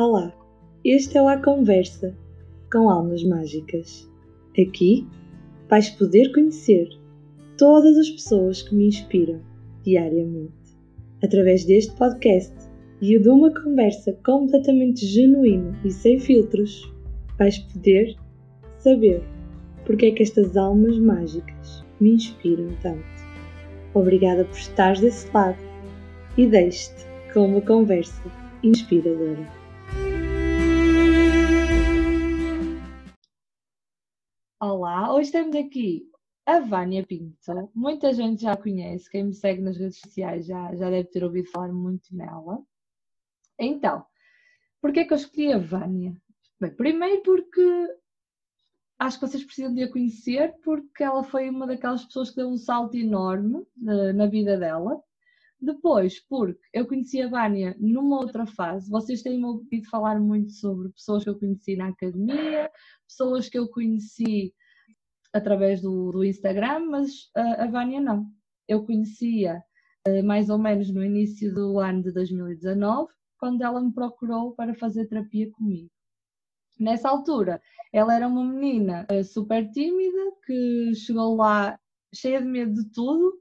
Olá, este é o A Conversa com Almas Mágicas. Aqui vais poder conhecer todas as pessoas que me inspiram diariamente. Através deste podcast e de uma conversa completamente genuína e sem filtros, vais poder saber porque é que estas almas mágicas me inspiram tanto. Obrigada por estares desse lado e deixe-te com uma conversa inspiradora. Olá, hoje temos aqui a Vânia Pinto. Muita gente já conhece, quem me segue nas redes sociais já, já deve ter ouvido falar muito nela. Então, porquê é que eu escolhi a Vânia? Bem, primeiro porque acho que vocês precisam de a conhecer porque ela foi uma daquelas pessoas que deu um salto enorme uh, na vida dela. Depois, porque eu conheci a Vânia numa outra fase, vocês têm ouvido falar muito sobre pessoas que eu conheci na academia, pessoas que eu conheci através do, do Instagram, mas uh, a Vânia não. Eu conhecia uh, mais ou menos no início do ano de 2019, quando ela me procurou para fazer terapia comigo. Nessa altura, ela era uma menina uh, super tímida que chegou lá cheia de medo de tudo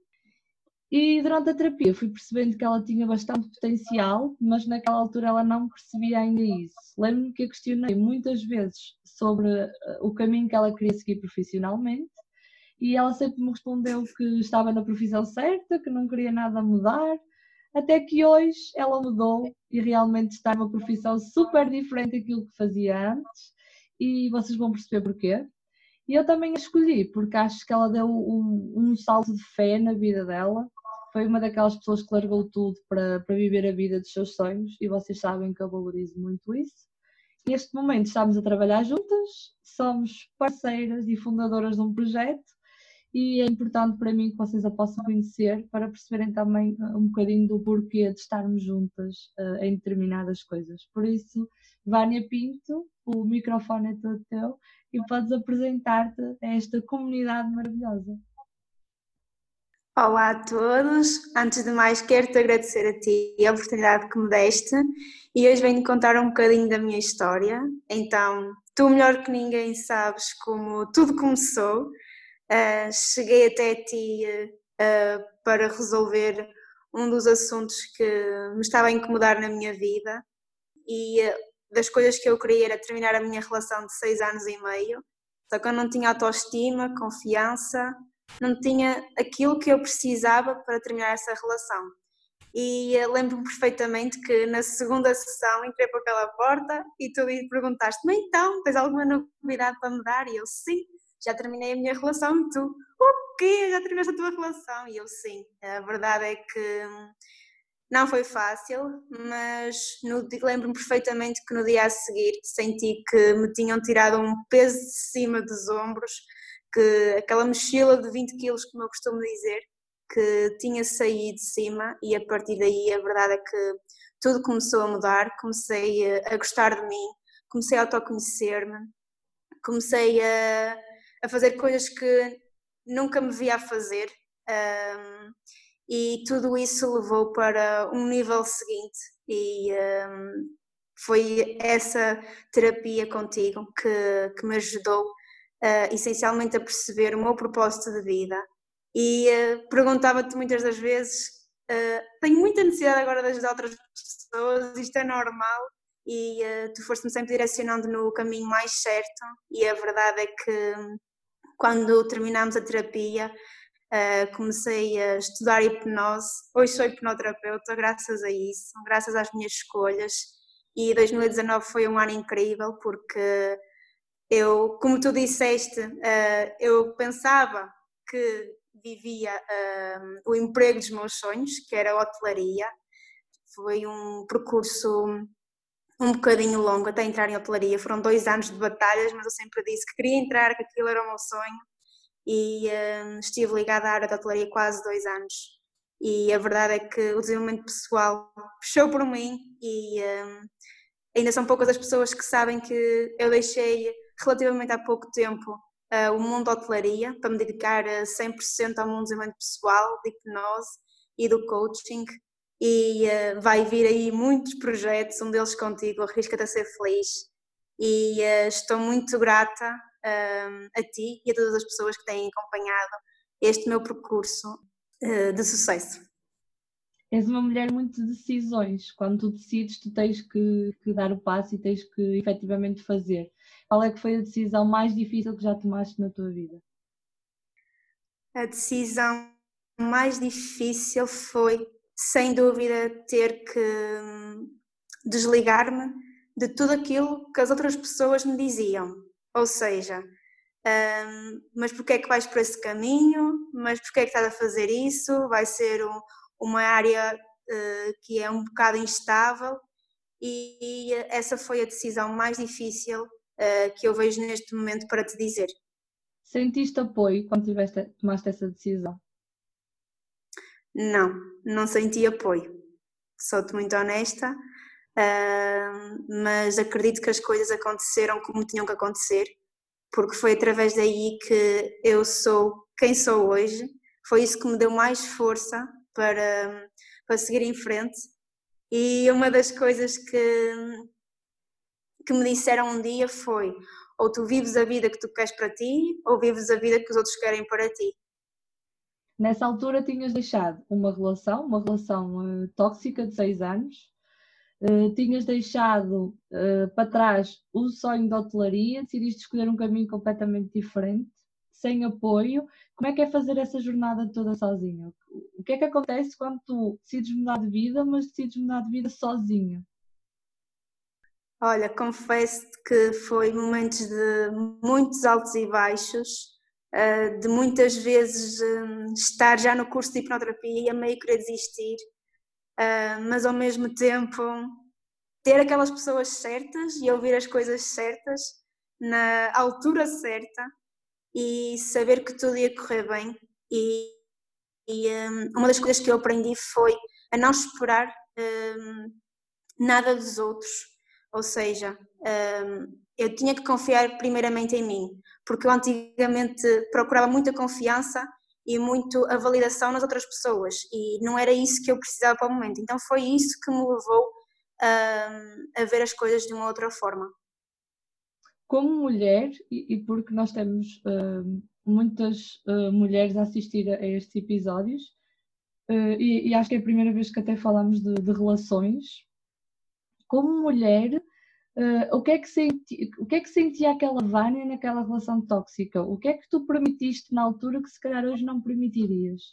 e durante a terapia fui percebendo que ela tinha bastante potencial, mas naquela altura ela não percebia ainda isso. Lembro-me que a questionei muitas vezes sobre eh, o caminho que ela queria seguir profissionalmente e ela sempre me respondeu que estava na profissão certa, que não queria nada mudar, até que hoje ela mudou e realmente está numa profissão super diferente daquilo que fazia antes e vocês vão perceber porquê. E eu também a escolhi porque acho que ela deu um, um salto de fé na vida dela foi uma daquelas pessoas que largou tudo para, para viver a vida dos seus sonhos e vocês sabem que eu valorizo muito isso. Neste momento estamos a trabalhar juntas, somos parceiras e fundadoras de um projeto e é importante para mim que vocês a possam conhecer para perceberem também uh, um bocadinho do porquê de estarmos juntas uh, em determinadas coisas. Por isso, Vânia Pinto, o microfone é todo teu e podes apresentar-te a esta comunidade maravilhosa. Olá a todos. Antes de mais, quero-te agradecer a ti a oportunidade que me deste e hoje venho contar um bocadinho da minha história. Então, tu melhor que ninguém sabes como tudo começou. Uh, cheguei até ti uh, para resolver um dos assuntos que me estava a incomodar na minha vida e uh, das coisas que eu queria era terminar a minha relação de seis anos e meio. Só que eu não tinha autoestima, confiança não tinha aquilo que eu precisava para terminar essa relação. E lembro-me perfeitamente que na segunda sessão entrei por aquela porta e tu perguntaste-me então, tens alguma novidade para me dar? E eu sim, já terminei a minha relação e tu, o quê? Já terminaste a tua relação? E eu sim, a verdade é que não foi fácil, mas lembro-me perfeitamente que no dia a seguir senti que me tinham tirado um peso de cima dos ombros que aquela mochila de 20 quilos, como eu costumo dizer, que tinha saído de cima e a partir daí a verdade é que tudo começou a mudar, comecei a, gostar de mim, comecei a autoconhecer-me, comecei a, a, fazer coisas que nunca me via a fazer um, e tudo isso levou para um nível seguinte e um, foi essa terapia contigo que, que me ajudou uh, essencialmente a perceber o meu propósito de vida e uh, perguntava-te muitas das vezes: uh, tenho muita necessidade agora de ajudar outras pessoas, isto é normal? E tu foste-me sempre direcionando no caminho mais certo, e a verdade é que quando terminámos a terapia, Uh, comecei a estudar hipnose. Hoje sou hipnoterapeuta, graças a isso, graças às minhas escolhas. E 2019 foi um ano incrível porque eu, como tu disseste, uh, eu pensava que vivia uh, o emprego dos meus sonhos, que era a hotelaria. Foi um percurso um bocadinho longo até entrar em hotelaria. Foram dois anos de batalhas, mas eu sempre disse que queria entrar, que aquilo era o meu sonho. E uh, estive ligada à área da hotelaria quase dois anos. E a verdade é que o desenvolvimento pessoal puxou por mim e ainda são poucas as pessoas que sabem que eu deixei relativamente há pouco tempo uh, o mundo da hotelaria para me dedicar a 100% ao mundo do desenvolvimento pessoal, de hipnose e do coaching e uh, vai vir aí muitos projetos, um deles contigo, Arrisca-te a ser feliz. E estou muito grata a ti e a todas as pessoas que têm acompanhado este meu percurso de sucesso. És uma mulher muito de decisões. Quando tu decides, tu tens que, que dar o passo e tens que efetivamente fazer. Qual é que foi a decisão mais difícil que já tomaste na tua vida? A decisão mais difícil foi sem dúvida, ter que hum, desligar-me de tudo aquilo que as outras pessoas me diziam. Ou seja, um, mas porquê é que vais por esse caminho? Mas porquê é que estás a fazer isso? Vai ser um, uma área uh, que é um bocado instável e, e, essa foi a decisão mais difícil uh, que eu vejo neste momento para te dizer. Sentiste apoio quando tiveste, tomaste essa decisão? Não, não senti apoio. Sou-te muito honesta, uh, mas acredito que as coisas aconteceram como tinham que acontecer, porque foi através daí que eu sou quem sou hoje. Foi isso que me deu mais força para, para seguir em frente. E uma das coisas que, que me disseram um dia foi: ou tu vives a vida que tu queres para ti, ou vives a vida que os outros querem para ti. Nessa altura tinhas deixado uma relação, uma relação uh, tóxica de seis anos, uh, tinhas deixado uh, para trás o sonho da hotelaria, decidiste escolher um caminho completamente diferente, sem apoio. Como é que é fazer essa jornada toda sozinha? O que é que acontece quando tu decides mudar de vida, mas decides mudar de vida sozinha? Olha, confesso que foi momentos de muitos altos e baixos ah, de muitas vezes hum, estar já no curso de hipnoterapia e a meio querer desistir, ah, mas ao mesmo tempo ter aquelas pessoas certas e ouvir as coisas certas na altura certa e saber que tudo ia correr bem. E, e um, uma das coisas que eu aprendi foi a não esperar um, nada dos outros, ou seja, um, eu tinha que confiar primeiramente em mim, porque eu antigamente procurava muita confiança e muito a validação nas outras pessoas e não era isso que eu precisava para o momento. Então foi isso que me levou a, a ver as coisas de uma outra forma. Como mulher, e, e porque nós temos uh, muitas uh, mulheres a assistir a, a estes episódios, uh, e, e, acho que é a primeira vez que até falamos de, de relações, como mulher, Uh, o, que é que senti, o que é que sentia aquela Vânia naquela relação tóxica? O que é que tu permitiste na altura que se calhar hoje não permitirias?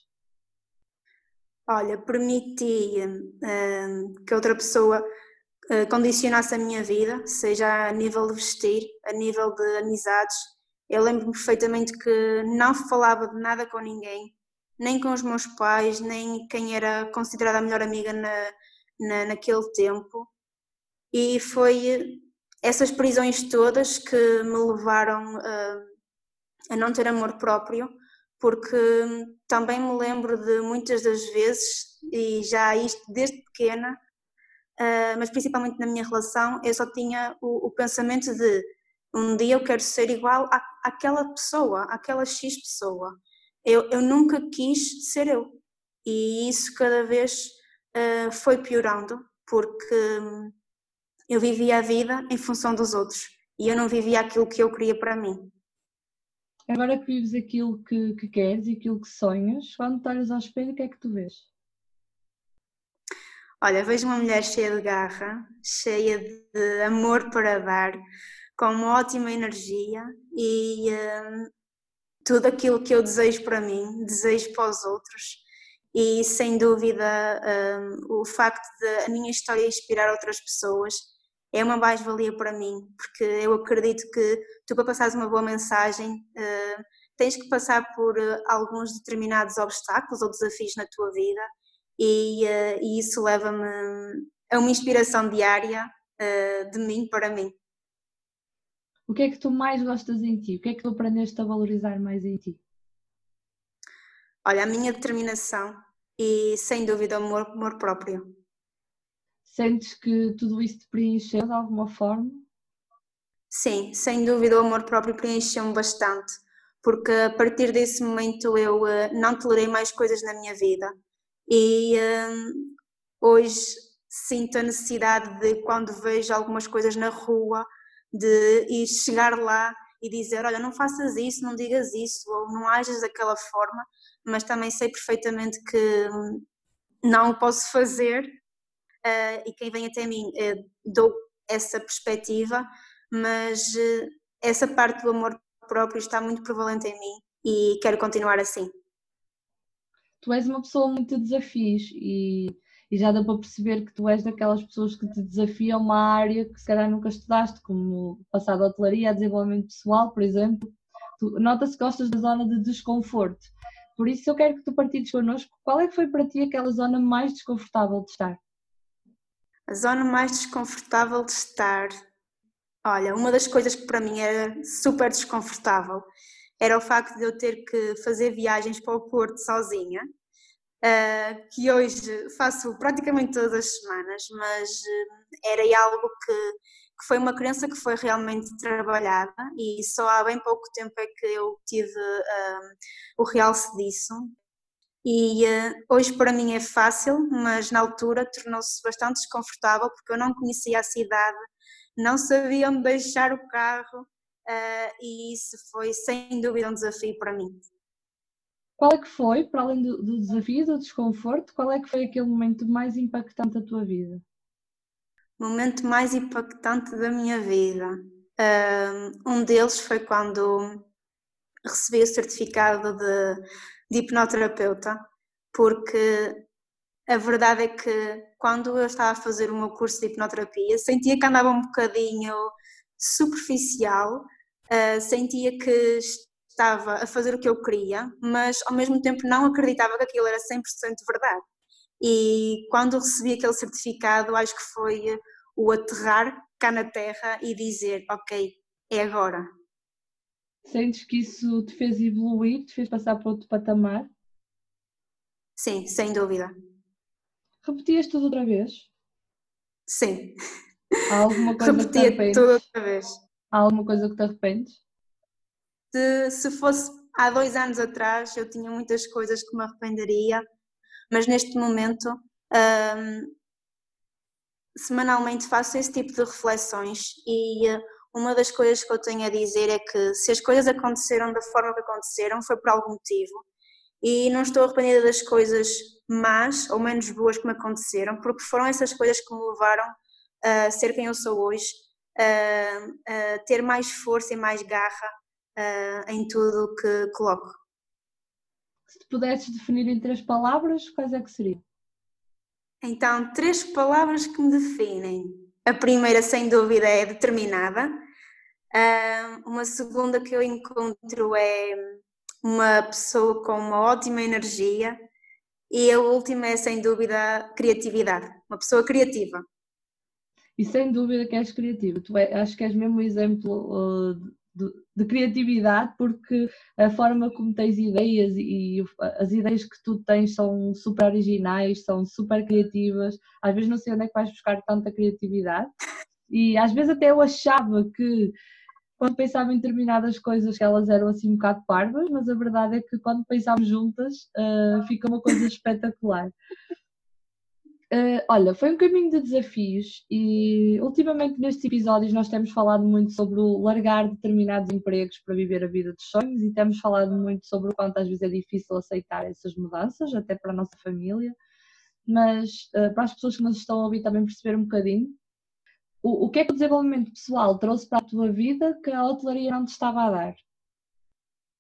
Olha, permiti uh, que outra pessoa uh, condicionasse a minha vida, seja a nível de vestir, a nível de amizades. Eu lembro-me perfeitamente que não falava de nada com ninguém, nem com os meus pais, nem quem era considerada a melhor amiga na, na, naquele tempo e foi essas prisões todas que me levaram a, a não ter amor próprio, porque também me lembro de muitas das vezes, e já isto desde pequena, Uh, mas principalmente na minha relação, eu só tinha o, o, pensamento de um dia eu quero ser igual à, àquela pessoa, àquela X pessoa. Eu, eu nunca quis ser eu. E isso cada vez uh, foi piorando, porque eu vivia a vida em função dos outros e eu não vivia aquilo que eu queria para mim. Agora que vives aquilo que, que queres e aquilo que sonhas, quando te olhas ao espelho, o que é que tu vês? Olha, vejo uma mulher cheia de garra, cheia de amor para dar, com uma ótima energia e hum, tudo aquilo que eu desejo para mim, desejo para os outros. E sem dúvida, hum, o facto de a minha história inspirar outras pessoas é uma mais-valia para mim, porque eu acredito que tu, para passares uma boa mensagem, uh, tens que passar por uh, alguns determinados obstáculos ou desafios na tua vida, e, uh, e isso leva-me a uma inspiração diária de mim para mim. O que é que tu mais gostas em ti? O que é que tu aprendeste a valorizar mais em ti? Olha, a minha determinação e, sem dúvida, o amor, amor próprio. Sentes que tudo isso te preencheu de alguma forma? Sim, sem dúvida o amor próprio preencheu-me bastante, porque a partir desse momento eu uh, não tolerei mais coisas na minha vida e uh, hoje sinto a necessidade de, quando vejo algumas coisas na rua, de ir chegar lá e dizer: Olha, não faças isso, não digas isso, ou não ajas daquela forma, mas também sei perfeitamente que não o posso fazer uh, e quem vem até mim uh, dou essa perspectiva, mas uh, essa parte do amor próprio está muito prevalente em mim e quero continuar assim. Tu és uma pessoa muito de desafios e e já dá para perceber que tu és daquelas pessoas que te desafiam uma área que se calhar nunca estudaste, como passado a hotelaria, a desenvolvimento pessoal, por exemplo. Nota-se que gostas da zona de desconforto. Por isso eu quero que tu partilhes connosco qual é que foi para ti aquela zona mais desconfortável de estar? A zona mais desconfortável de estar. Olha, uma das coisas que para mim era super desconfortável era o facto de eu ter que fazer viagens para o Porto sozinha uh, que hoje faço praticamente todas as semanas, mas uh, era algo que, que, foi uma crença que foi realmente trabalhada e só há bem pouco tempo é que eu tive uh, o realce disso. E hoje para mim é fácil, mas na altura tornou-se bastante desconfortável porque eu não conhecia a cidade, não sabia onde deixar o carro, e isso foi sem dúvida um desafio para mim. Qual é que foi, para além do, do desafio, do desconforto, qual é que foi aquele momento mais impactante da tua vida? Momento mais impactante da minha vida. Um deles foi quando recebi o certificado de, de hipnoterapeuta, porque a verdade é que quando eu estava a fazer o meu curso de hipnoterapia, sentia que andava um bocadinho superficial, uh, sentia que estava a fazer o que eu queria, mas ao mesmo tempo não acreditava que aquilo era 100% verdade. E quando recebi aquele certificado, acho que foi o aterrar cá na terra e dizer: Ok, é agora. Sentes que isso te fez evoluir, te fez passar para outro patamar? Sim, sem dúvida. Repetias tudo outra vez? Sim. Há alguma coisa Repetia que te arrependes? tudo outra vez. Há alguma coisa que te arrependes? Se, se fosse há dois anos atrás, eu tinha muitas coisas que me arrependeria, mas neste momento, um, semanalmente faço esse tipo de reflexões e uh, uma das coisas que eu tenho a dizer é que se as coisas aconteceram da forma que aconteceram, foi por algum motivo. E não estou arrependida das coisas más ou menos boas que me aconteceram, porque foram essas coisas que me levaram a ser quem eu sou hoje, a, a ter mais força e mais garra em tudo o que coloco. Se pudesses definir em três palavras, quais é que seriam? Então, três palavras que me definem. A primeira, sem dúvida, é determinada. Uma segunda que eu encontro é uma pessoa com uma ótima energia. E a última é, sem dúvida, criatividade. Uma pessoa criativa. E sem dúvida que és criativo. Tu é, acho que és mesmo um exemplo uh, de, de, criatividade, porque a forma como tens ideias e as ideias que tu tens são super originais, são super criativas. Às vezes não sei onde é que vais buscar tanta criatividade. E às vezes até eu achava que quando pensava em determinadas coisas que elas eram assim um bocado parvas, mas a verdade é que quando pensámos juntas uh, fica uma coisa espetacular. Uh, olha, foi um caminho de desafios e ultimamente nestes episódios nós temos falado muito sobre o largar determinados empregos para viver a vida dos sonhos e temos falado muito sobre o quanto às vezes é difícil aceitar essas mudanças, até para a nossa família, mas uh, para as pessoas que nos estão a ouvir também perceber um bocadinho o, o que é que o desenvolvimento pessoal trouxe para a tua vida que a hotelaria não te estava a dar?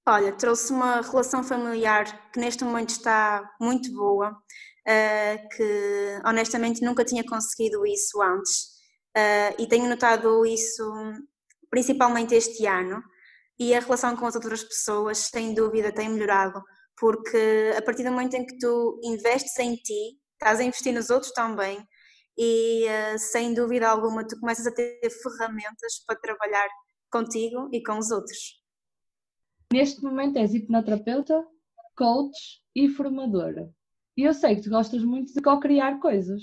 Olha, trouxe uma relação familiar que neste momento está muito boa uh, que honestamente nunca tinha conseguido isso antes uh, e tenho notado isso principalmente este ano e a relação com as outras pessoas sem dúvida tem melhorado porque a partir do momento em que tu investes em ti estás a investir nos outros também e uh, sem dúvida alguma tu começas a ter ferramentas para trabalhar contigo e com os outros. Neste momento és hipnoterapeuta, coach e formadora. E eu sei que tu gostas muito de co-criar coisas.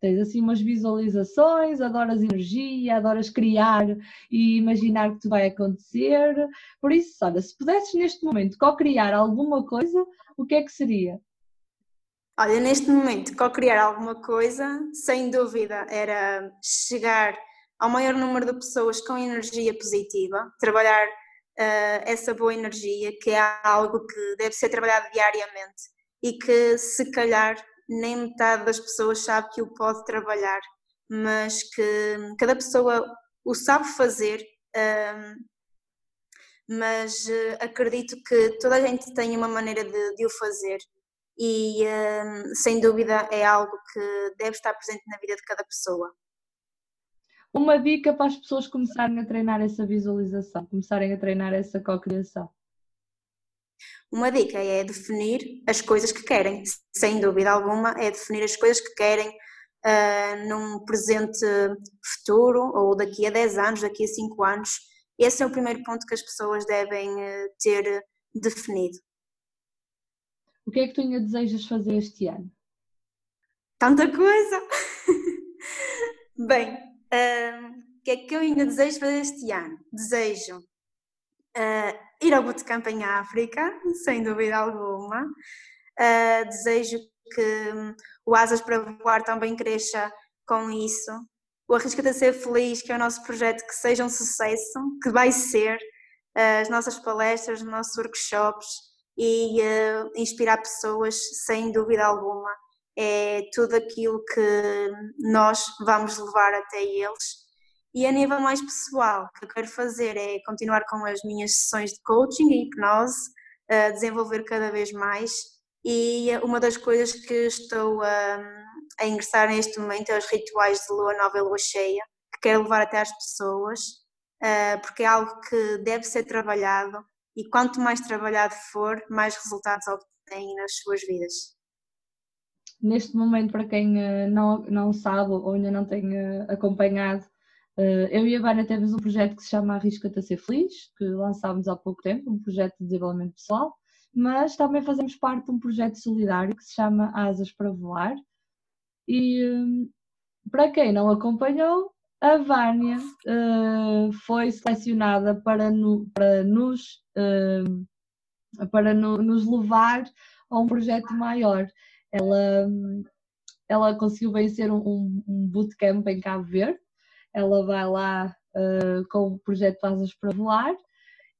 Tens assim umas visualizações, adoras energia, adoras criar e imaginar que tudo vai acontecer. Por isso, olha, se pudesses neste momento co-criar alguma coisa, o que é que seria? Olha, neste momento, co-criar alguma coisa, sem dúvida, era chegar ao maior número de pessoas com energia positiva, trabalhar uh, essa boa energia, que é algo que deve ser trabalhado diariamente e que, se calhar, nem metade das pessoas sabe que o pode trabalhar, mas que cada pessoa o sabe fazer. Uh, mas uh, acredito que toda a gente tem uma maneira de, de o fazer e hum, sem dúvida é algo que deve estar presente na vida de cada pessoa. Uma dica para as pessoas começarem a treinar essa visualização, começarem a treinar essa cocriação. Uma dica é definir as coisas que querem, sem dúvida alguma, é definir as coisas que querem uh, num presente futuro ou daqui a 10 anos, daqui a 5 anos. Esse é o primeiro ponto que as pessoas devem uh, ter definido. O que é que tu ainda desejas fazer este ano? Tanta coisa! Bem, uh, o que é que eu ainda desejo fazer este ano? Desejo uh, ir ao bootcamp em África, sem dúvida alguma. Uh, desejo que um, o Asas para Voar também cresça com isso. O Arrisca-te a Ser Feliz, que é o nosso projeto, que seja um sucesso, que vai ser. as nossas palestras, os nossos workshops, e uh, inspirar pessoas, sem dúvida alguma. É tudo aquilo que nós vamos levar até eles. E a nível mais pessoal, o que eu quero fazer é continuar com as minhas sessões de coaching e hipnose, uh, desenvolver cada vez mais. E uma das coisas que estou uh, a ingressar neste momento é os rituais de lua nova e lua cheia, que quero levar até às pessoas, uh, porque é algo que deve ser trabalhado e quanto mais trabalhado for, mais resultados obtém nas suas vidas. Neste momento, para quem eh, não, não sabe ou ainda não tem acompanhado, eh, eu e a Vânia temos um projeto que se chama Arrisca-te a Ser Feliz, que lançámos há pouco tempo, um projeto de desenvolvimento pessoal, mas também fazemos parte de um projeto solidário que se chama Asas para Voar. E para quem não acompanhou, a Vânia uh, foi selecionada para, no, para, nos, uh, para no, nos levar a um projeto maior. Ela, ela conseguiu vencer um, um bootcamp em Cabo Verde. Ela vai lá uh, com o projeto Asas para Voar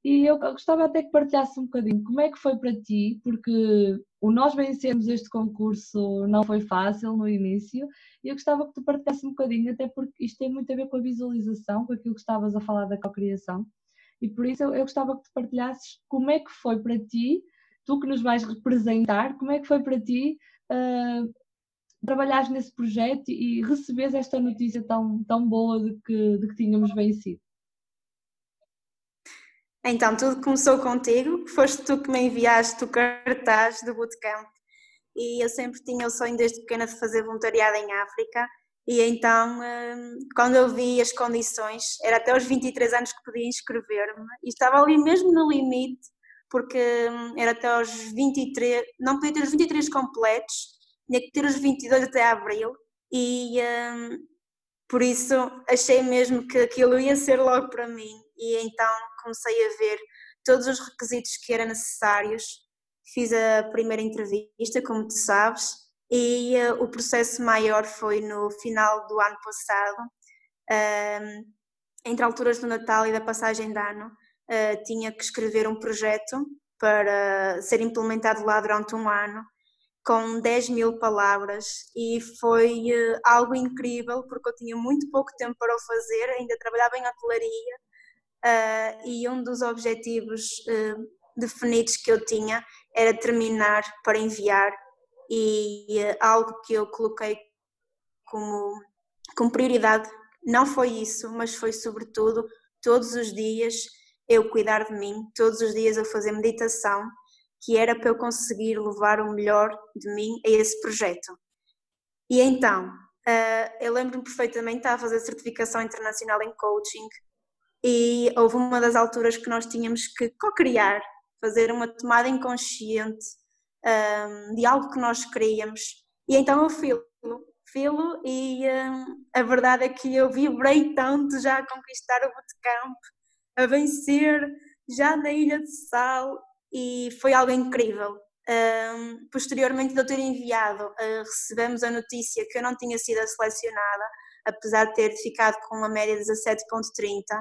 e eu gostava até que partilhasse um bocadinho como é que foi para ti, porque o nós vencemos este concurso não foi fácil no início, e eu gostava que tu partilhasse um bocadinho, até porque isto tem muito a ver com a visualização, com aquilo que estavas a falar da cocriação, e por isso eu, eu gostava que tu partilhasses como é que foi para ti, tu que nos vais representar, como é que foi para ti uh, trabalhares nesse projeto e receberes esta notícia tão, tão boa de que, de que tínhamos vencido. Então, tudo começou contigo, foste tu que me enviaste o cartaz do bootcamp e eu sempre tinha o sonho desde pequena de fazer voluntariado em África. E então hum, quando eu vi as condições, era até aos 23 anos que podia inscrever-me. E estava ali mesmo no limite porque hum, era até aos 23, não podia ter os 23 completos, tinha que ter os 22 até abril. E hum, por isso achei mesmo que aquilo ia ser logo para mim. E então comecei a ver todos os requisitos que eram necessários. Fiz a primeira entrevista, como tu sabes, e uh, o processo maior foi no final do ano passado, uh, entre alturas do Natal e da passagem de ano, uh, tinha que escrever um projeto para ser implementado lá durante um ano, com 10 mil palavras, e foi eh, algo incrível, porque eu tinha muito pouco tempo para o fazer, ainda trabalhava em hotelaria, e um dos objetivos definidos que eu tinha era terminar para enviar e uh, algo que eu coloquei como, como prioridade não foi isso, mas foi sobretudo todos os dias eu cuidar de mim, todos os dias eu fazer meditação, que era para eu conseguir levar o melhor de mim a esse projeto. E então, eu lembro-me perfeitamente, estava a fazer certificação internacional em coaching e houve uma das alturas que nós tínhamos que co-criar, fazer uma tomada inconsciente um, de algo que nós queríamos. E então eu filo, filo e um, a verdade é que eu vibrei tanto já a conquistar o bootcamp, a vencer já na Ilha de Sal e foi algo incrível. Um, posteriormente de eu ter enviado, uh, recebemos a notícia que eu não tinha sido selecionada, apesar de ter ficado com uma média de 17.30.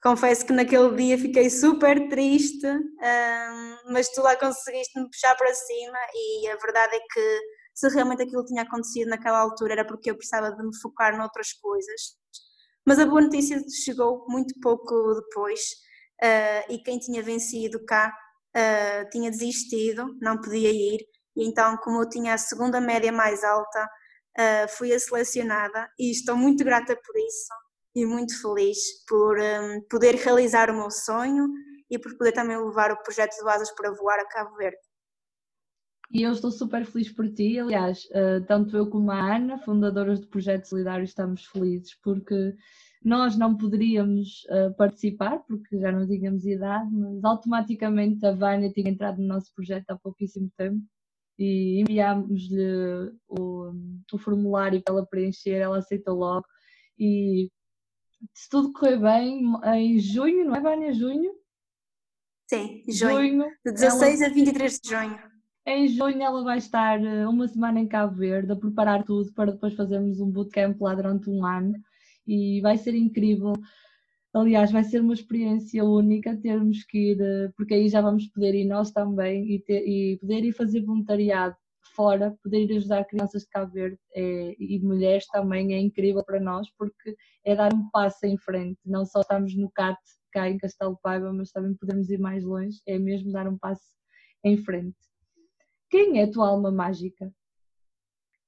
Confesso que naquele dia fiquei super triste, um, mas tu lá conseguiste me puxar para cima e a verdade é que se realmente aquilo tinha acontecido naquela altura era porque eu precisava de me focar noutras coisas. Mas a boa notícia chegou muito pouco depois uh, e quem tinha vencido cá uh, tinha desistido, não podia ir, e então, como eu tinha a segunda média mais alta, uh, fui a selecionada e estou muito grata por isso e muito feliz por um, poder realizar o meu sonho e por poder também levar o projeto de Asas para voar a Cabo Verde. E eu estou super feliz por ti. Aliás, uh, tanto eu como a Ana, fundadoras do Projeto Solidário, estamos felizes porque nós não poderíamos uh, participar porque já não tínhamos idade, mas automaticamente a Vânia tinha entrado no nosso projeto há pouquíssimo tempo e enviámos-lhe o, o, formulário para ela preencher, ela aceitou logo e se tudo correr bem, em junho, não é Vânia? Junho? Sim, junho. junho de 16 ela, a 23 de junho. Em junho ela vai estar eh, uma semana em Cabo Verde a preparar tudo para depois fazermos um bootcamp lá durante um ano e vai ser incrível. Aliás, vai ser uma experiência única termos que ir, eh, porque aí já vamos poder ir nós também e, ter, e poder ir fazer voluntariado fora, poder ir ajudar crianças de Cabo Verde é, e mulheres também é incrível para nós porque é dar um passo em frente. Não só estamos no CAT cá em Castelo Paiva, mas também podemos ir mais longe, é mesmo dar um passo em frente. Quem é a tua alma mágica?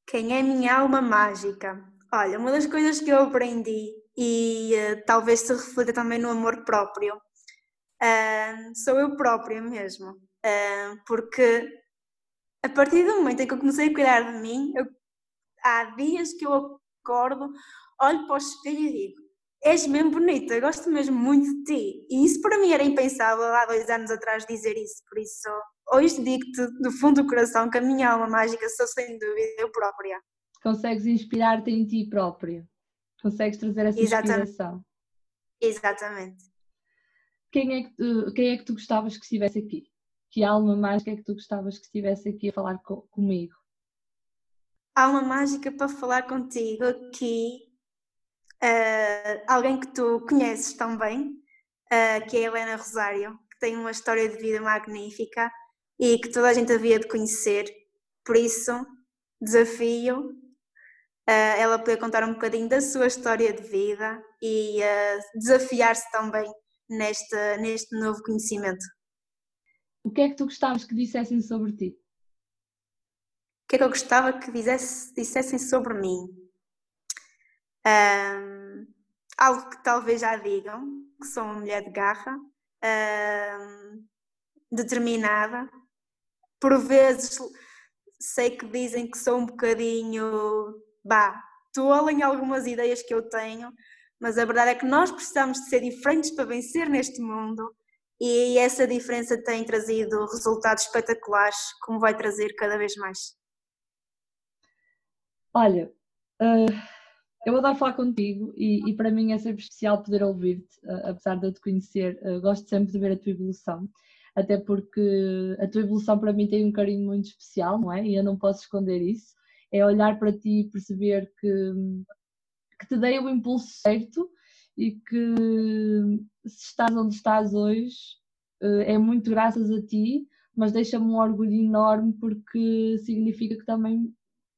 Quem é minha alma mágica? Olha, uma das coisas que eu aprendi e uh, talvez se reflita também no amor próprio uh, sou eu própria mesmo. Uh, porque a partir do momento em que eu comecei a cuidar de mim, eu, há dias que eu acordo, olho para o espelho e digo: És mesmo bonita, eu gosto mesmo muito de ti. E isso para mim era impensável há dois anos atrás dizer isso, por isso hoje digo-te do fundo do coração que a minha alma mágica sou sem dúvida eu própria consegues inspirar-te em ti própria. Consegues trazer essa Exatamente. inspiração. Exatamente. Quem é, que quem é que tu gostavas que estivesse aqui? Que alma mágica é que tu gostavas que estivesse aqui a falar co comigo? Alma mágica para falar contigo aqui. Uh, alguém que tu conheces também, uh, que é a Helena Rosário, que tem uma história de vida magnífica e que toda a gente havia de conhecer. Por isso, desafio uh, ela poder contar um bocadinho da sua história de vida e desafiar-se também neste, neste novo conhecimento. O que é que tu gostavas que dissessem sobre ti? O que é que eu gostava que dissesse, dissessem sobre mim? Um, algo que talvez já digam, que sou uma mulher de garra, um, determinada, por vezes sei que dizem que sou um bocadinho bah, tola em algumas ideias que eu tenho, mas a verdade é que nós precisamos de ser diferentes para vencer neste mundo e essa diferença tem trazido resultados espetaculares, como vai trazer cada vez mais. Olha, uh, eu adoro falar contigo e, e, para mim é sempre especial poder ouvir-te, uh, apesar de eu te conhecer, uh, gosto sempre de ver a tua evolução, até porque a tua evolução para mim tem um carinho muito especial, não é? E eu não posso esconder isso é olhar para ti e perceber que, que te dei o impulso certo e que se estás onde estás hoje eh, é muito graças a ti, mas deixa-me um orgulho enorme porque significa que também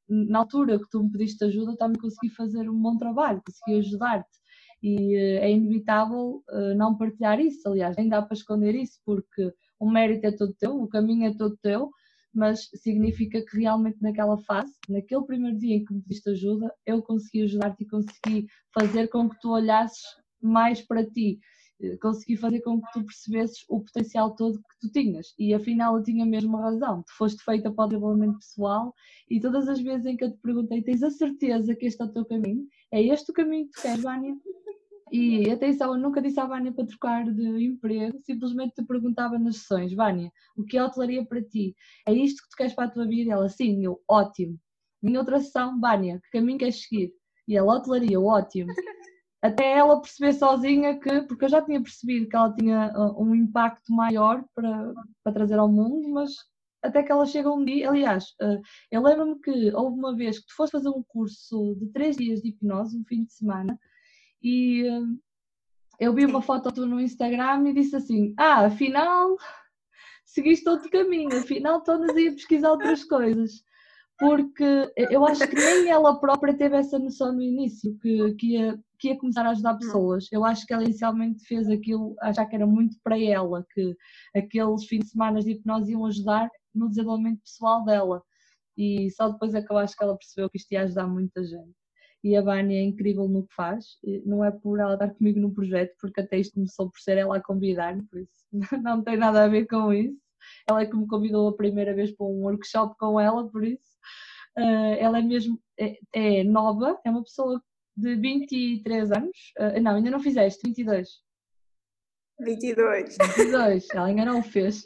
na altura que tu me pediste ajuda também consegui fazer um bom trabalho, consegui ajudar-te. E eh, é inevitável eh, não partilhar isso, aliás, nem dá para esconder isso porque o mérito é todo teu, o caminho é todo teu mas significa que realmente naquela fase, naquele primeiro dia em que me pediste ajuda, eu consegui ajudar-te e consegui fazer com que tu olhasses mais para ti, eh, consegui fazer com que tu percebesses o potencial todo que tu tinhas e afinal eu tinha mesmo razão, tu foste feita para o desenvolvimento pessoal e todas as vezes em que eu te perguntei, tens a certeza que este é o teu caminho? É este o caminho que tu queres, Vânia? E atenção, eu nunca disse à Vânia para trocar de emprego, simplesmente te perguntava nas sessões, Vânia, o que é hotelaria para ti? É isto que tu queres para a tua vida? Ela, sim, eu, ótimo. Minha outra sessão, Vânia, que caminho queres seguir? E ela, hotelaria, ótimo. Até ela perceber sozinha que, porque eu já tinha percebido que ela tinha uh, um impacto maior para, para trazer ao mundo, mas até que ela chega um dia, aliás, uh, eu lembro-me que houve uma vez que tu foste fazer um curso de três dias de hipnose, um fim de semana, e uh, eu vi uma foto tua no Instagram e disse assim: Ah, afinal seguiste outro caminho, afinal todas ia pesquisar outras coisas. Porque eu acho que nem ela própria teve essa noção no início, que, que, ia, que ia começar a ajudar pessoas. Eu acho que ela inicialmente fez aquilo, achar que era muito para ela, que aqueles fins de semana de hipnose iam ajudar no desenvolvimento pessoal dela. E só depois é que eu acho que ela percebeu que isto ia ajudar muita gente e a Vânia é incrível no que faz. Não é por ela estar comigo no projeto, porque até isto começou por ser ela a convidar-me, por isso não tem nada a ver com isso. Ela é que me convidou a primeira vez para um workshop com ela, por isso. Uh, ela é mesmo é, é, nova, é uma pessoa de 23 anos. Uh, não, ainda não fizeste, 22. 22. 22, ela ainda não o fez.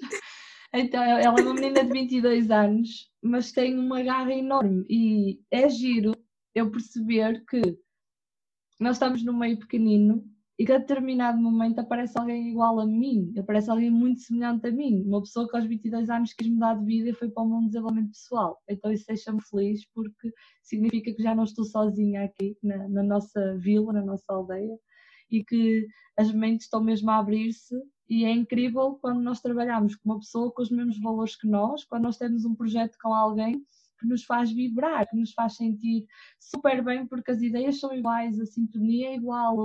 Então, ela é uma menina de 22 anos, mas tem uma garra enorme e é giro eu perceber que nós estamos num meio pequenino e que a determinado momento aparece alguém igual a mim, aparece alguém muito semelhante a mim, uma pessoa que aos 22 anos quis mudar de vida e foi para o mundo de desenvolvimento pessoal. Então isso deixa-me feliz porque significa que já não estou sozinha aqui na, na nossa vila, na nossa aldeia e que as mentes estão mesmo a abrir-se e é incrível quando nós trabalhamos com uma pessoa com os mesmos valores que nós, quando nós temos um projeto com alguém que nos faz vibrar, que nos faz sentir super bem, porque as ideias são iguais, a sintonia é igual,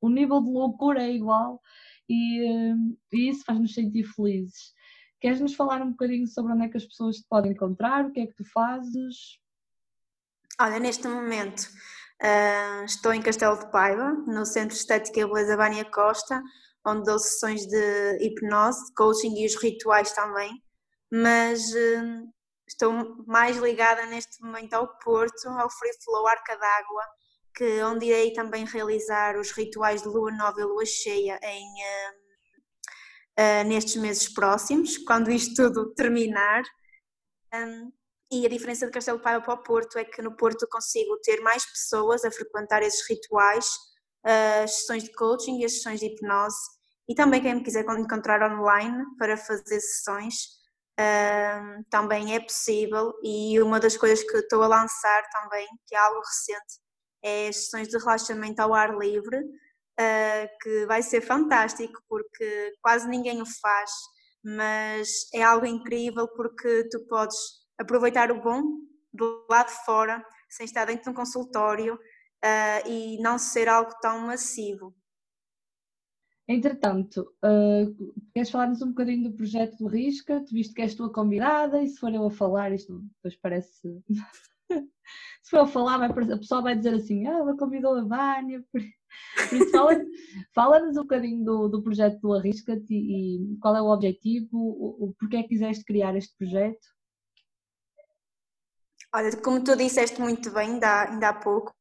o, nível de loucura é igual e, eh, e isso faz-nos sentir felizes. Queres nos falar um bocadinho sobre onde é que as pessoas te podem encontrar? O que é que tu fazes? Olha, neste momento uh, estou em Castelo de Paiva, no Centro Estética e Beleza Vânia Costa, onde dou sessões de hipnose, coaching e os rituais também. Mas uh, estou mais ligada neste momento ao Porto, ao Free Flow Arca d'Água, que onde irei também realizar os rituais de lua nova e lua cheia em, uh, uh, nestes meses próximos, quando isto tudo terminar. Um, e a diferença de Castelo Paiva para o Porto é que no Porto consigo ter mais pessoas a frequentar esses rituais, uh, as sessões de coaching e as sessões de hipnose. E também quem me quiser encontrar online para fazer sessões, também é possível e uma das coisas que estou a lançar também, que é algo recente, é as sessões de relaxamento ao ar livre, uh, que vai ser fantástico porque quase ninguém o faz, mas é algo incrível porque tu podes aproveitar o bom do lado de fora, sem estar dentro de um consultório uh, e não ser algo tão massivo. Entretanto, uh, queres falar-nos um bocadinho do projeto do Risca? Tu viste que és tua convidada e se for eu a falar, isto depois parece. se for eu a falar, vai, a pessoa vai dizer assim: ah, ela convidou a Vânia. Por isso, fala-nos fala um bocadinho do, do projeto do Arrisca-te e, e, qual é o objetivo, o, o porquê é que quiseste criar este projeto. Olha, como tu disseste muito bem ainda, ainda há pouco,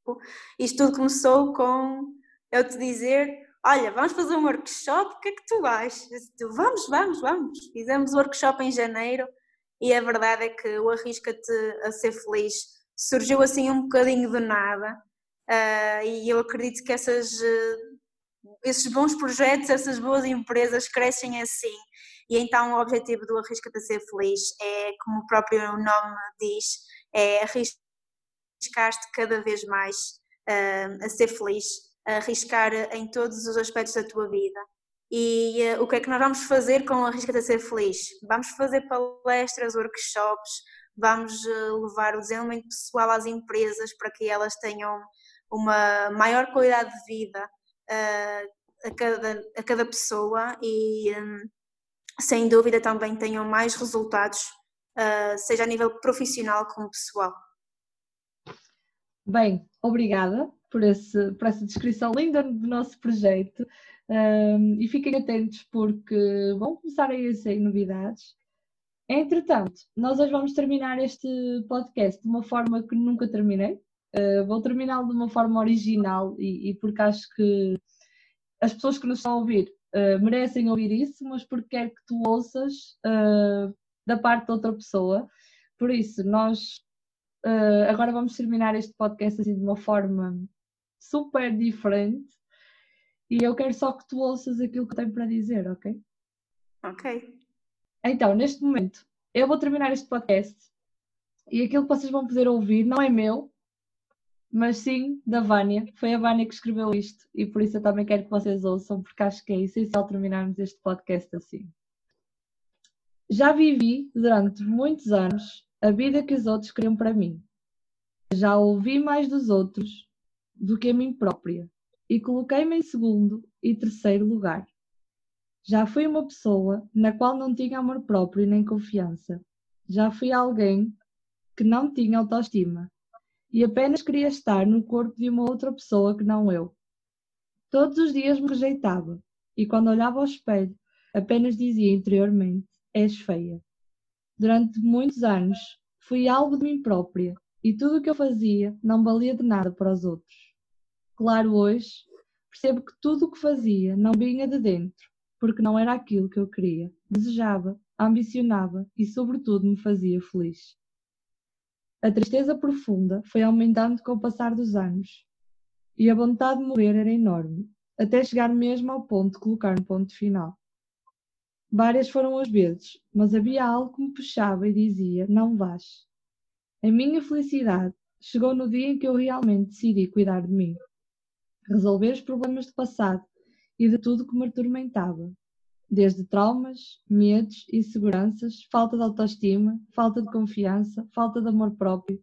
isto tudo começou com eu te dizer olha, vamos fazer um workshop, o que é que tu achas? Vamos, vamos, vamos. Fizemos o workshop em janeiro e a verdade é que o Arrisca-te a Ser Feliz surgiu assim um bocadinho do nada uh, e eu acredito que essas, uh, esses bons projetos, essas boas empresas crescem assim e então o objetivo do Arrisca-te a Ser Feliz é, como o próprio nome diz, é arriscar-te cada vez mais uh, a ser feliz arriscar em todos os aspectos da tua vida. E uh, o que é que nós vamos fazer com Arrisca-te a Ser Feliz? Vamos fazer palestras, workshops, vamos uh, levar o desenvolvimento pessoal às empresas para que elas tenham uma maior qualidade de vida uh, a, cada, a cada pessoa e, um, sem dúvida, também tenham mais resultados, seja a nível profissional como pessoal. Bem, obrigada por, esse, por essa descrição linda do nosso projeto. Um, e fiquem atentos porque vão começar a sair novidades. Entretanto, nós hoje vamos terminar este podcast de uma forma que nunca terminei. Uh, vou terminá-lo de uma forma original e, e, porque acho que as pessoas que nos estão a ouvir uh, merecem ouvir isso, mas porque quero que tu ouças uh, da parte de outra pessoa. Por isso, nós agora vamos terminar este podcast assim de uma forma super diferente e eu quero só que tu ouças aquilo que tenho para dizer, ok? Ok. Então, neste momento, eu vou terminar este podcast e aquilo que vocês vão poder ouvir não é meu, mas sim da Vânia. Foi a Vânia que escreveu isto e por isso eu também quero que vocês ouçam, porque acho que é essencial terminarmos este podcast assim. Já vivi durante muitos anos a vida que os outros queriam para mim. Já ouvi mais dos outros do que a mim própria e coloquei-me em segundo e terceiro lugar. Já fui uma pessoa na qual não tinha amor próprio nem confiança. Já fui alguém que não tinha autoestima e apenas queria estar no corpo de uma outra pessoa que não eu. Todos os dias me rejeitava e quando olhava ao espelho apenas dizia interiormente: És feia. Durante muitos anos fui algo de mim própria e tudo o que eu fazia não valia de nada para os outros. Claro, hoje percebo que tudo o que fazia não vinha de dentro, porque não era aquilo que eu queria, desejava, ambicionava e, sobretudo, me fazia feliz. A tristeza profunda foi aumentando com o passar dos anos e a vontade de morrer era enorme, até chegar mesmo ao ponto de colocar um ponto final. Várias foram as vezes, mas havia algo que me puxava e dizia: Não vás. A minha felicidade chegou no dia em que eu realmente decidi cuidar de mim, resolver os problemas do passado e de tudo que me atormentava, desde traumas, medos, inseguranças, falta de autoestima, falta de confiança, falta de amor próprio,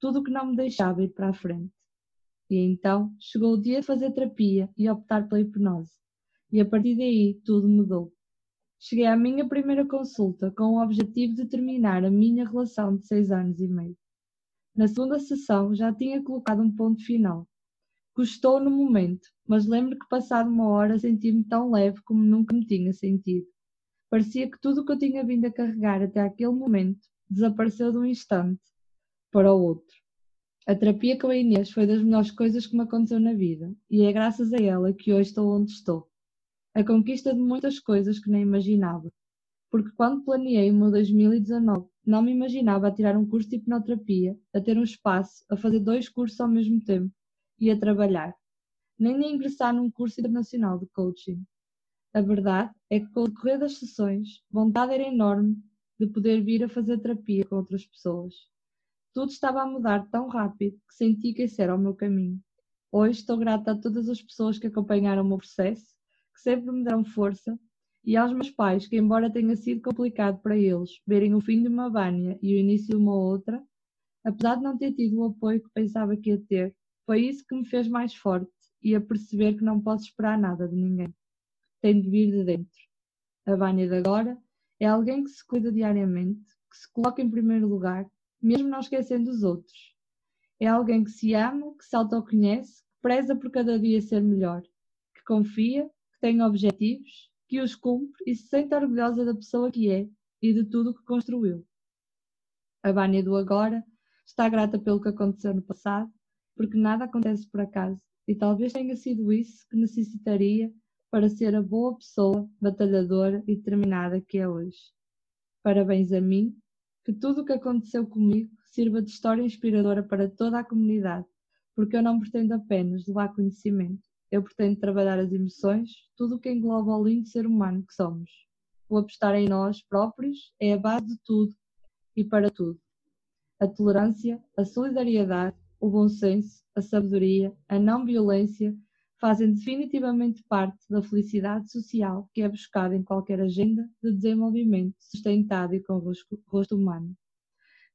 tudo o que não me deixava ir para a frente. E então chegou o dia de fazer terapia e optar pela hipnose. E a partir daí tudo mudou. Cheguei à minha primeira consulta com o objetivo de terminar a minha relação de seis anos e meio. Na segunda sessão já tinha colocado um ponto final. Custou no momento, mas lembro que passado uma hora senti-me tão leve como nunca me tinha sentido. Parecia que tudo o que eu tinha vindo a carregar até aquele momento desapareceu de um instante para o outro. A terapia com a Inês foi das melhores coisas que me aconteceu na vida e é graças a ela que hoje estou onde estou a conquista de muitas coisas que nem imaginava. Porque quando planeei o meu 2019, não me imaginava a tirar um curso de hipnoterapia, a ter um espaço, a fazer dois cursos ao mesmo tempo e a trabalhar. Nem a ingressar num curso internacional de coaching. A verdade é que, com o decorrer das sessões, vontade era enorme de poder vir a fazer terapia com outras pessoas. Tudo estava a mudar tão rápido que senti que esse era o meu caminho. Hoje estou grata a todas as pessoas que acompanharam o meu processo que sempre me deram força, e aos meus pais, que embora tenha sido complicado para eles verem o fim de uma Vânia e o início de uma outra, apesar de não ter tido o apoio que pensava que ia ter, foi isso que me fez mais forte e a perceber que não posso esperar nada de ninguém. Tem de vir de dentro. A Vânia de agora é alguém que se cuida diariamente, que se coloca em primeiro lugar, mesmo não esquecendo os outros. É alguém que se ama, que se autoconhece, que preza por cada dia ser melhor, que confia tem objetivos, que os cumpre e se sente orgulhosa da pessoa que é e de tudo o que construiu. A Vânia do agora está grata pelo que aconteceu no passado, porque nada acontece por acaso e talvez tenha sido isso que necessitaria para ser a boa pessoa, batalhadora e determinada que é hoje. Parabéns a mim, que tudo o que aconteceu comigo sirva de história inspiradora para toda a comunidade, porque eu não pretendo apenas levar conhecimento, eu pretendo trabalhar as emoções, tudo o que engloba o lindo ser humano que somos. O apostar em nós próprios é a base de tudo e para tudo. A tolerância, a solidariedade, o bom senso, a sabedoria, a não violência fazem definitivamente parte da felicidade social que é buscada em qualquer agenda de desenvolvimento sustentado e com rosto humano.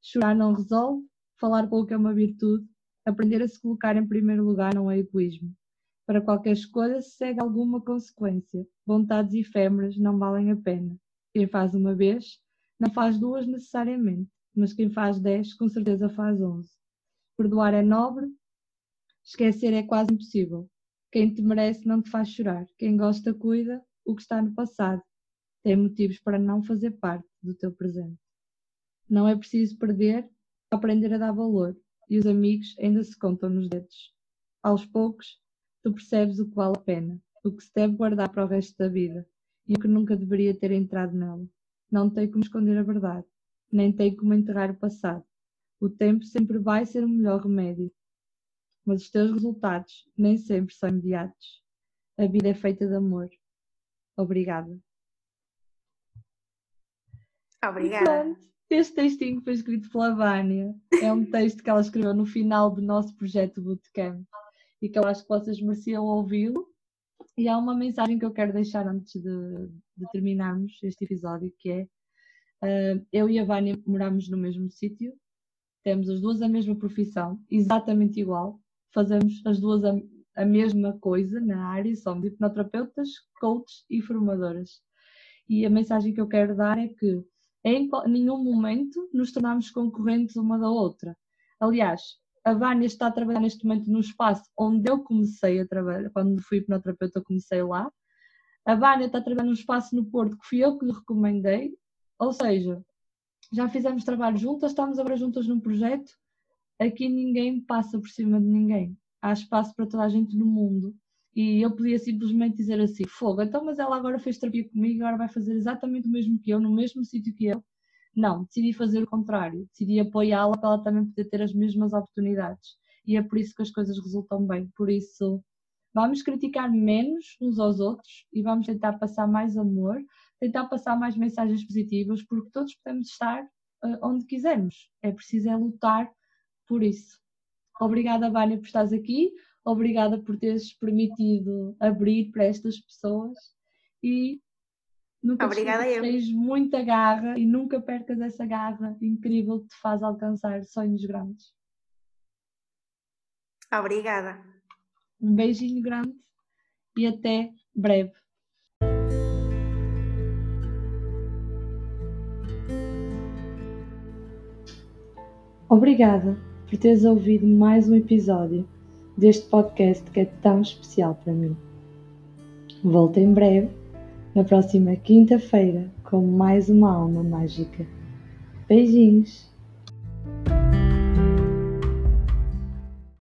Chorar não resolve, falar pouco é uma virtude, aprender a se colocar em primeiro lugar não é egoísmo. Para qualquer escolha se segue alguma consequência. Vontades efêmeras não valem a pena. Quem faz uma vez, não faz duas necessariamente, mas quem faz dez, com certeza faz onze. Perdoar é nobre, esquecer é quase impossível. Quem te merece não te faz chorar. Quem gosta cuida o que está no passado. Tem motivos para não fazer parte do teu presente. Não é preciso perder, aprender a dar valor. E os amigos ainda se contam nos dedos. Aos poucos, tu percebes o que vale a pena, o que se deve guardar para o resto da vida e o que nunca deveria ter entrado nela. Não tem como esconder a verdade, nem tem como enterrar o passado. O tempo sempre vai ser o melhor remédio, mas os teus resultados nem sempre são imediatos. A vida é feita de amor. Obrigada. Obrigada. este textinho foi escrito pela Vânia. É um texto que ela escreveu no final do nosso projeto Bootcamp e que eu acho que vocês mereciam ouvi-lo. E há uma mensagem que eu quero deixar antes de, de terminarmos este episódio, que é uh, eu e a Vânia moramos no mesmo sítio, temos as duas a mesma profissão, exatamente igual, fazemos as duas a, a mesma coisa na área, somos hipnoterapeutas, coaches e formadoras. E a mensagem que eu quero dar é que em nenhum momento nos tornamos concorrentes uma da outra. Aliás, a Vânia está a trabalhar neste momento no espaço onde eu comecei a trabalhar, quando fui hipnoterapeuta, eu comecei lá. A Vânia está a trabalhar num espaço no Porto que fui eu que lhe recomendei, ou seja, já fizemos trabalho juntas, estamos agora juntas num projeto. Aqui ninguém passa por cima de ninguém. Há espaço para toda a gente no mundo. E eu podia simplesmente dizer assim: fogo, então, mas ela agora fez terapia comigo, agora vai fazer exatamente o mesmo que eu, no mesmo sítio que eu. Não, decidi fazer o contrário. Decidi apoiá-la para ela também poder ter as mesmas oportunidades. E é por isso que as coisas resultam bem. Por isso, vamos criticar menos uns aos outros e vamos tentar passar mais amor, tentar passar mais mensagens positivas, porque todos podemos estar uh, onde quisermos. É preciso é lutar por isso. Obrigada, Vânia, por estares aqui. Obrigada por teres permitido abrir para estas pessoas e Nunca Obrigada eu. Tens muita garra e nunca percas essa garra incrível que te faz alcançar sonhos grandes. Obrigada. Um beijinho grande e até breve. Obrigada por teres ouvido mais um episódio deste podcast que é tão especial para mim. Volto em breve na próxima quinta-feira com mais uma alma mágica. Beijinhos!